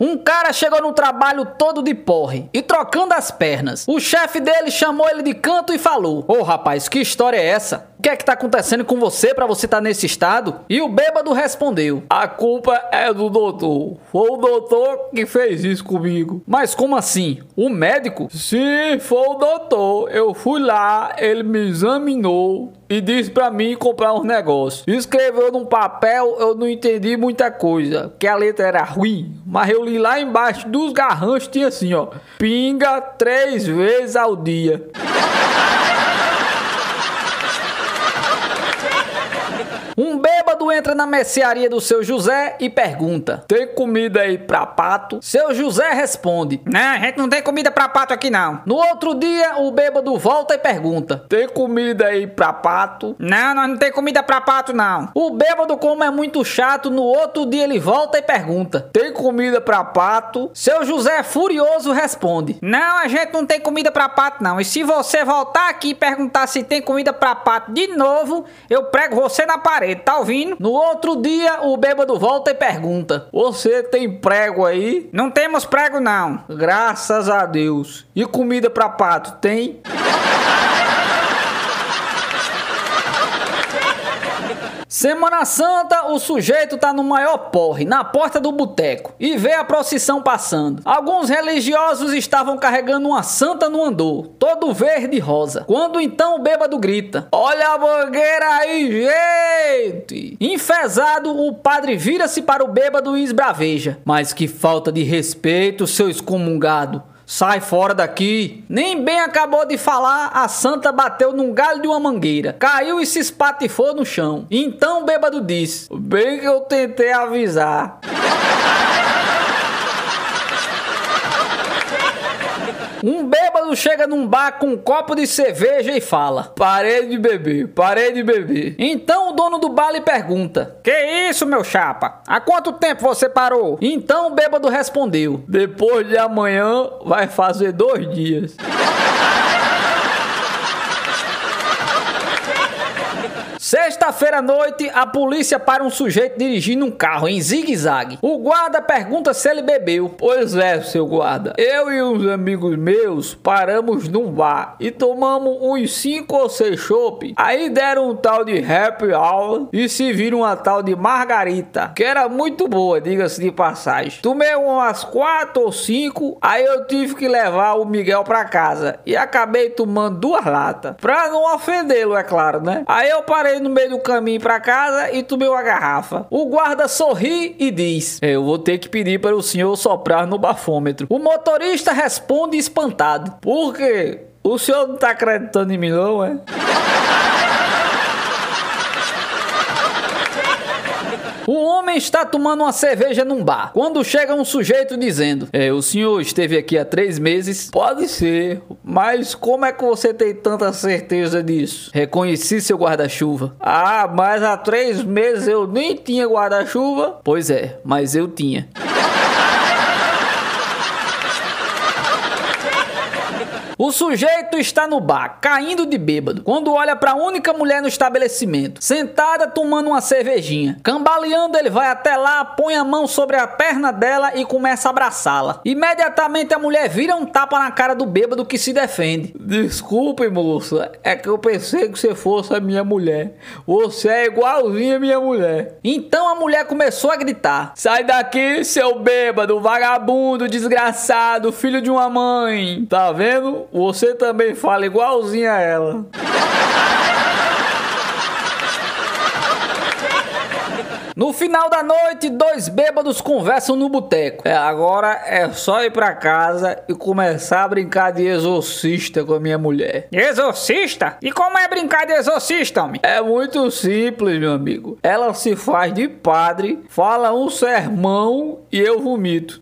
Um cara chegou no trabalho todo de porre e trocando as pernas. O chefe dele chamou ele de canto e falou: Ô oh, rapaz, que história é essa? O que é que tá acontecendo com você para você estar tá nesse estado? E o bêbado respondeu: A culpa é do doutor. Foi o doutor que fez isso comigo. Mas como assim? O médico? Sim, foi o doutor. Eu fui lá, ele me examinou e disse para mim comprar uns negócios. Escreveu num papel, eu não entendi muita coisa, que a letra era ruim, mas eu li lá embaixo dos garranchos tinha assim, ó: pinga três vezes ao dia. Um bêbado entra na mercearia do seu José e pergunta: Tem comida aí pra pato? Seu José responde: Não, a gente não tem comida pra pato aqui não. No outro dia, o bêbado volta e pergunta: Tem comida aí pra pato? Não, nós não tem comida pra pato não. O bêbado, como é muito chato, no outro dia ele volta e pergunta: Tem comida pra pato? Seu José furioso responde: Não, a gente não tem comida pra pato não. E se você voltar aqui e perguntar se tem comida pra pato de novo, eu prego você na parede parede, ouvindo? No outro dia, o bêbado volta e pergunta: Você tem prego aí? Não temos prego, não. Graças a Deus. E comida pra pato, tem? Semana Santa, o sujeito tá no maior porre, na porta do boteco, e vê a procissão passando. Alguns religiosos estavam carregando uma santa no andor, todo verde e rosa. Quando então o bêbado grita: Olha a mangueira aí, gente! Enfesado, o padre vira-se para o bêbado e esbraveja: Mas que falta de respeito, seu excomungado! Sai fora daqui. Nem bem acabou de falar, a santa bateu num galho de uma mangueira. Caiu e se espatifou no chão. Então o bêbado disse: Bem que eu tentei avisar. Um bêbado chega num bar com um copo de cerveja e fala: Parei de beber, parei de beber. Então o dono do bar lhe pergunta: Que isso, meu chapa? Há quanto tempo você parou? Então o bêbado respondeu: Depois de amanhã vai fazer dois dias. Sexta-feira à noite, a polícia para um sujeito dirigindo um carro em zigue-zague. O guarda pergunta se ele bebeu. Pois é, seu guarda. Eu e uns amigos meus paramos num bar e tomamos uns 5 ou 6 chopp. Aí deram um tal de happy hour e se viram uma tal de margarita, que era muito boa, diga-se de passagem. Tomei umas 4 ou 5, aí eu tive que levar o Miguel para casa e acabei tomando duas latas. Pra não ofendê-lo, é claro, né? Aí eu parei no meio do caminho para casa e tomei uma garrafa. O guarda sorri e diz: Eu vou ter que pedir para o senhor soprar no bafômetro. O motorista responde espantado: Por quê? O senhor não tá acreditando em mim, não, é? Um homem está tomando uma cerveja num bar. Quando chega um sujeito dizendo: É, o senhor esteve aqui há três meses? Pode ser, mas como é que você tem tanta certeza disso? Reconheci seu guarda-chuva. Ah, mas há três meses eu nem tinha guarda-chuva? Pois é, mas eu tinha. O sujeito está no bar, caindo de bêbado, quando olha para a única mulher no estabelecimento, sentada tomando uma cervejinha. Cambaleando, ele vai até lá, põe a mão sobre a perna dela e começa a abraçá-la. Imediatamente a mulher vira um tapa na cara do bêbado que se defende. Desculpe, moça, é que eu pensei que você fosse a minha mulher. Você é igualzinha minha mulher. Então a mulher começou a gritar: Sai daqui, seu bêbado, vagabundo, desgraçado, filho de uma mãe. Tá vendo? Você também fala igualzinho a ela. No final da noite, dois bêbados conversam no boteco. É, agora é só ir pra casa e começar a brincar de exorcista com a minha mulher. Exorcista? E como é brincar de exorcista, homem? É muito simples, meu amigo. Ela se faz de padre, fala um sermão e eu vomito.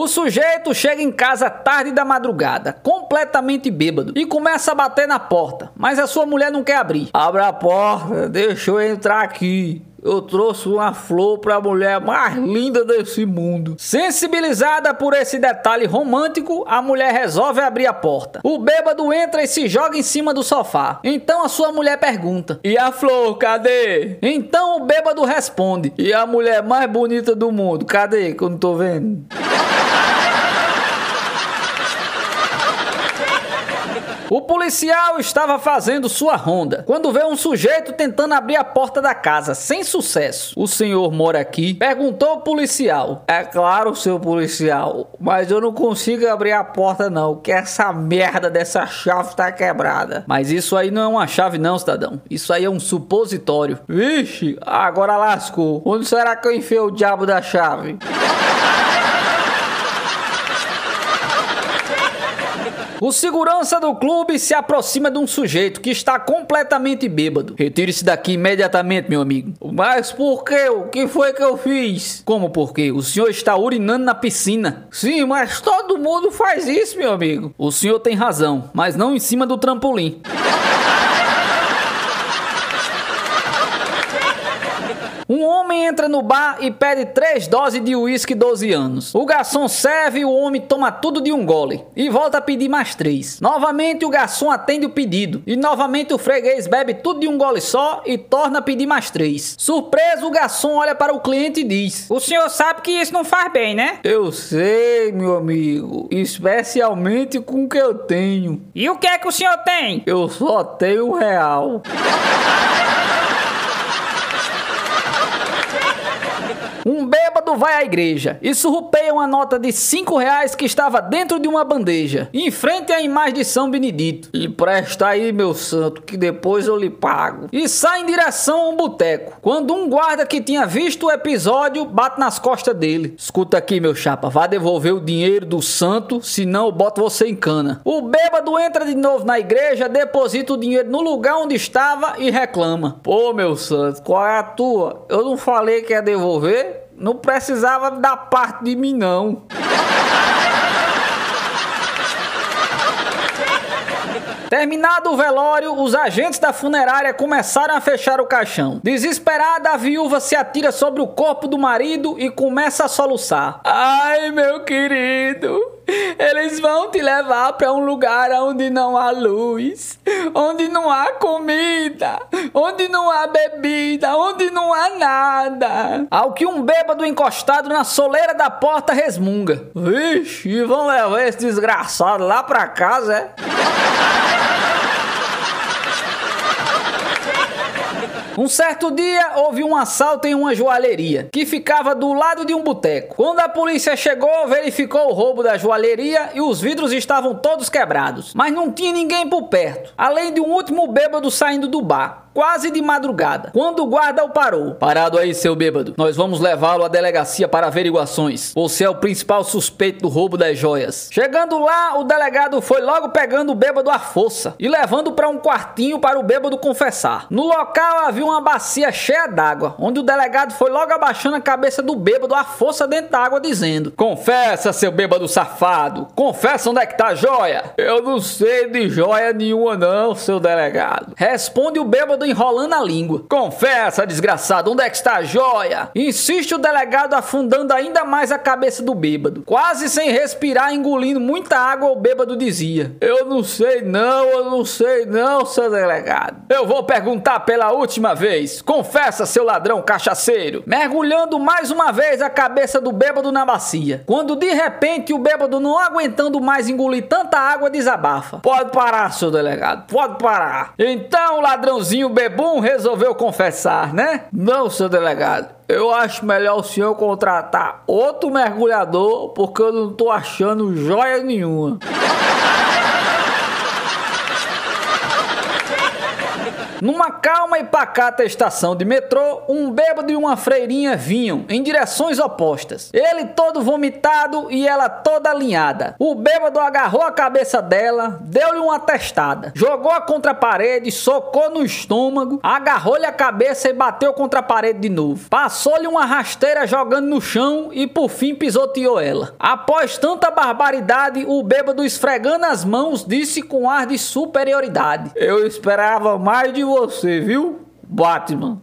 O sujeito chega em casa tarde da madrugada, completamente bêbado, e começa a bater na porta, mas a sua mulher não quer abrir. Abra a porta, deixa eu entrar aqui. eu trouxe uma flor pra mulher mais linda desse mundo. Sensibilizada por esse detalhe romântico, a mulher resolve abrir a porta. O bêbado entra e se joga em cima do sofá. Então a sua mulher pergunta: E a flor, cadê? Então o bêbado responde: E a mulher mais bonita do mundo, cadê? Que eu não tô vendo. O policial estava fazendo sua ronda quando vê um sujeito tentando abrir a porta da casa, sem sucesso. O senhor mora aqui? Perguntou o policial. É claro, seu policial, mas eu não consigo abrir a porta não, que essa merda dessa chave tá quebrada. Mas isso aí não é uma chave não, cidadão. Isso aí é um supositório. Vixe, agora lascou. Onde será que eu enfiei o diabo da chave? O segurança do clube se aproxima de um sujeito que está completamente bêbado. Retire-se daqui imediatamente, meu amigo. Mas por quê? O que foi que eu fiz? Como por quê? O senhor está urinando na piscina. Sim, mas todo mundo faz isso, meu amigo. O senhor tem razão, mas não em cima do trampolim. Um homem entra no bar e pede três doses de uísque 12 anos. O garçom serve e o homem toma tudo de um gole e volta a pedir mais três. Novamente o garçom atende o pedido e novamente o freguês bebe tudo de um gole só e torna a pedir mais três. Surpreso, o garçom olha para o cliente e diz: O senhor sabe que isso não faz bem, né? Eu sei, meu amigo, especialmente com o que eu tenho. E o que é que o senhor tem? Eu só tenho um real. Bêbado vai à igreja e surrupeia uma nota de 5 reais que estava dentro de uma bandeja, em frente à imagem de São Benedito. E presta aí, meu santo, que depois eu lhe pago. E sai em direção a um boteco, quando um guarda que tinha visto o episódio bate nas costas dele. Escuta aqui, meu chapa, vá devolver o dinheiro do santo, senão eu boto você em cana. O bêbado entra de novo na igreja, deposita o dinheiro no lugar onde estava e reclama. Pô, meu santo, qual é a tua? Eu não falei que ia devolver? Não precisava da parte de mim, não. Terminado o velório, os agentes da funerária começaram a fechar o caixão. Desesperada, a viúva se atira sobre o corpo do marido e começa a soluçar. Ai, meu querido, eles vão te levar para um lugar onde não há luz, onde não há comida, onde não há bebida, onde não há nada. Ao que um bêbado encostado na soleira da porta resmunga. Vixe, vão levar esse desgraçado lá pra casa, é? Um certo dia houve um assalto em uma joalheria que ficava do lado de um boteco. Quando a polícia chegou, verificou o roubo da joalheria e os vidros estavam todos quebrados, mas não tinha ninguém por perto, além de um último bêbado saindo do bar quase de madrugada, quando o guarda o parou. Parado aí, seu bêbado. Nós vamos levá-lo à delegacia para averiguações. Você é o principal suspeito do roubo das joias. Chegando lá, o delegado foi logo pegando o bêbado à força e levando para um quartinho para o bêbado confessar. No local havia uma bacia cheia d'água, onde o delegado foi logo abaixando a cabeça do bêbado à força dentro da água, dizendo: Confessa, seu bêbado safado. Confessa onde é que tá a joia. Eu não sei de joia nenhuma, não, seu delegado. Responde o bêbado enrolando a língua. Confessa, desgraçado, onde é que está a joia? Insiste o delegado afundando ainda mais a cabeça do bêbado. Quase sem respirar, engolindo muita água, o bêbado dizia: Eu não sei não, eu não sei não, seu delegado. Eu vou perguntar pela última vez. Confessa, seu ladrão cachaceiro. Mergulhando mais uma vez a cabeça do bêbado na bacia. Quando de repente o bêbado, não aguentando mais engolir tanta água, desabafa. Pode parar, seu delegado, pode parar. Então, ladrãozinho bebum resolveu confessar, né? Não, seu delegado. Eu acho melhor o senhor contratar outro mergulhador, porque eu não tô achando joia nenhuma. Numa calma e pacata estação de metrô, um bêbado e uma freirinha vinham em direções opostas. Ele todo vomitado e ela toda alinhada. O bêbado agarrou a cabeça dela, deu-lhe uma testada, jogou-a contra a parede, socou no estômago, agarrou-lhe a cabeça e bateu contra a parede de novo. Passou-lhe uma rasteira jogando no chão e por fim pisoteou ela. Após tanta barbaridade, o bêbado esfregando as mãos disse com ar de superioridade: Eu esperava mais de você, viu? Batman.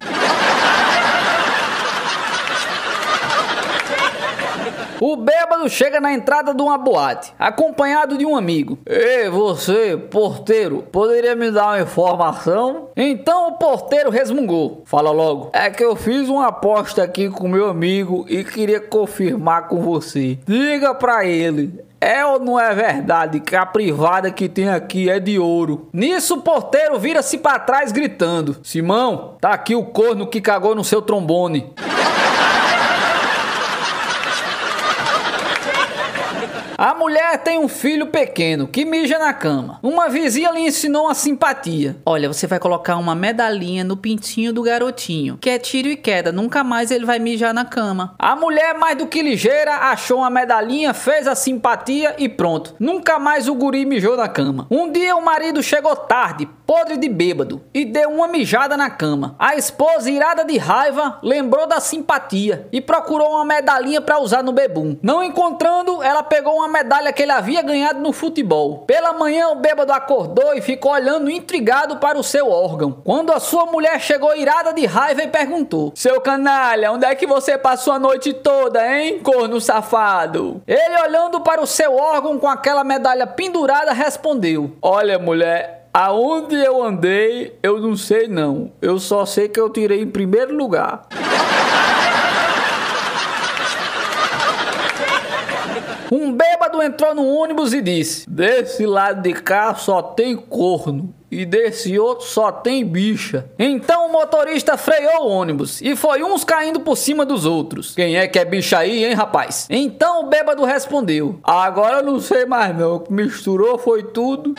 O bêbado chega na entrada de uma boate, acompanhado de um amigo. Ei, você, porteiro, poderia me dar uma informação? Então o porteiro resmungou. Fala logo. É que eu fiz uma aposta aqui com meu amigo e queria confirmar com você. Diga pra ele. É ou não é verdade que a privada que tem aqui é de ouro? Nisso o porteiro vira-se para trás gritando: Simão, tá aqui o corno que cagou no seu trombone. Mulher tem um filho pequeno que mija na cama. Uma vizinha lhe ensinou uma simpatia. Olha, você vai colocar uma medalhinha no pintinho do garotinho, que é tiro e queda, nunca mais ele vai mijar na cama. A mulher, mais do que ligeira, achou uma medalhinha, fez a simpatia e pronto. Nunca mais o guri mijou na cama. Um dia o marido chegou tarde, podre de bêbado, e deu uma mijada na cama. A esposa, irada de raiva, lembrou da simpatia e procurou uma medalhinha para usar no bebum. Não encontrando, ela pegou uma medalha que ele havia ganhado no futebol. Pela manhã, o bêbado acordou e ficou olhando intrigado para o seu órgão. Quando a sua mulher chegou irada de raiva e perguntou: Seu canalha, onde é que você passou a noite toda, hein, corno safado? Ele, olhando para o seu órgão com aquela medalha pendurada, respondeu: Olha, mulher, Aonde eu andei, eu não sei não. Eu só sei que eu tirei em primeiro lugar. Um bêbado entrou no ônibus e disse: Desse lado de cá só tem corno. E desse outro só tem bicha. Então o motorista freou o ônibus e foi uns caindo por cima dos outros. Quem é que é bicha aí, hein, rapaz? Então o bêbado respondeu: Agora eu não sei mais não. O que misturou foi tudo.